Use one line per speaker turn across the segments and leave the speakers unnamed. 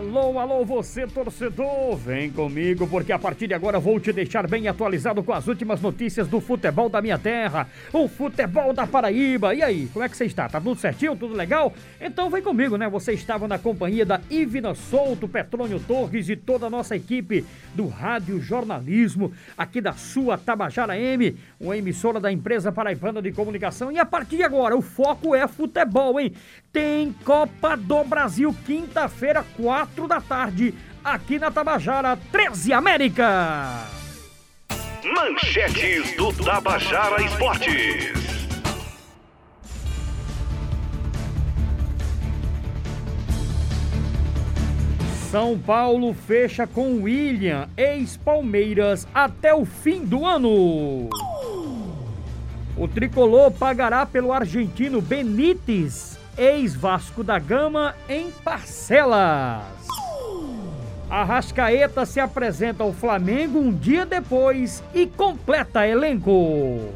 Alô, alô, você torcedor, vem comigo porque a partir de agora vou te deixar bem atualizado com as últimas notícias do futebol da minha terra, o futebol da Paraíba. E aí, como é que você está? Tá tudo certinho, tudo legal? Então vem comigo, né? Você estava na companhia da Ivina Souto, Petrônio Torres e toda a nossa equipe do Rádio Jornalismo, aqui da sua Tabajara M, uma emissora da empresa paraibana de comunicação. E a partir de agora, o foco é futebol, hein? Tem Copa do Brasil, quinta-feira, 4 da tarde, aqui na Tabajara 13 América.
Manchetes do Tabajara Esportes.
São Paulo fecha com William, ex-Palmeiras, até o fim do ano. O tricolor pagará pelo argentino Benítez, ex-Vasco da Gama, em parcelas. Arrascaeta se apresenta ao Flamengo um dia depois e completa elenco.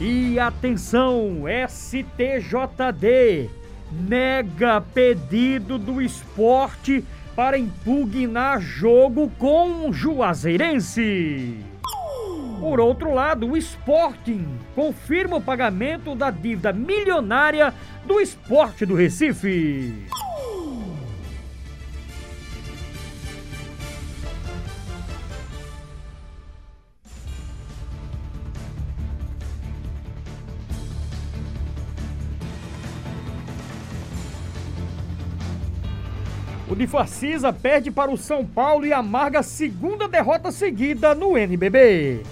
E atenção, STJD nega pedido do esporte para impugnar jogo com o Juazeirense. Por outro lado, o Sporting confirma o pagamento da dívida milionária do esporte do Recife. O de Facisa perde para o São Paulo e amarga a segunda derrota seguida no NBB.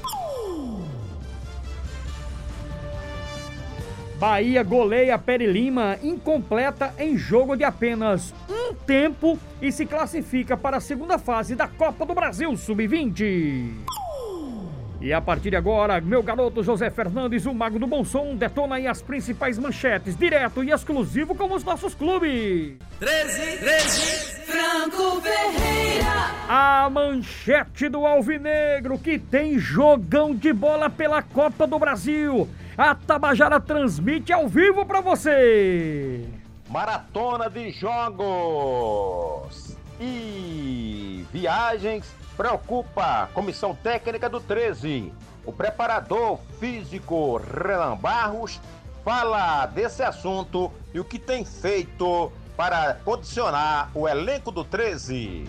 Bahia goleia Peri Lima incompleta em jogo de apenas um tempo e se classifica para a segunda fase da Copa do Brasil Sub-20. E a partir de agora, meu garoto José Fernandes, o mago do bom som, detona aí as principais manchetes, direto e exclusivo com os nossos clubes.
13, 13, Franco Ferreira.
A manchete do Alvinegro, que tem jogão de bola pela Copa do Brasil. A Tabajara transmite ao vivo para você.
Maratona de jogos e viagens preocupa comissão técnica do 13. O preparador físico Renan Barros fala desse assunto e o que tem feito para condicionar o elenco do 13.
E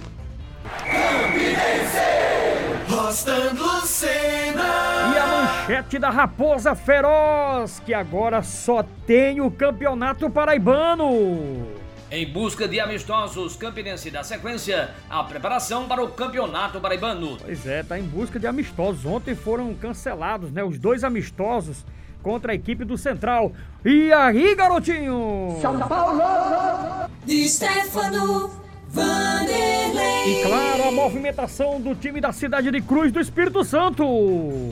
a manchete da Raposa Feroz, que agora só tem o Campeonato Paraibano.
Em busca de amistosos, Campinense dá sequência à preparação para o Campeonato Paraibano.
Pois é, tá em busca de amistosos. Ontem foram cancelados, né, os dois amistosos contra a equipe do Central. E aí, garotinho?
São Paulo. De Stefano. Vanderlei.
E movimentação do time da cidade de Cruz do Espírito Santo.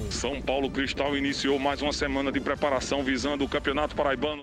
São Paulo Cristal iniciou mais uma semana de preparação visando o Campeonato Paraibano.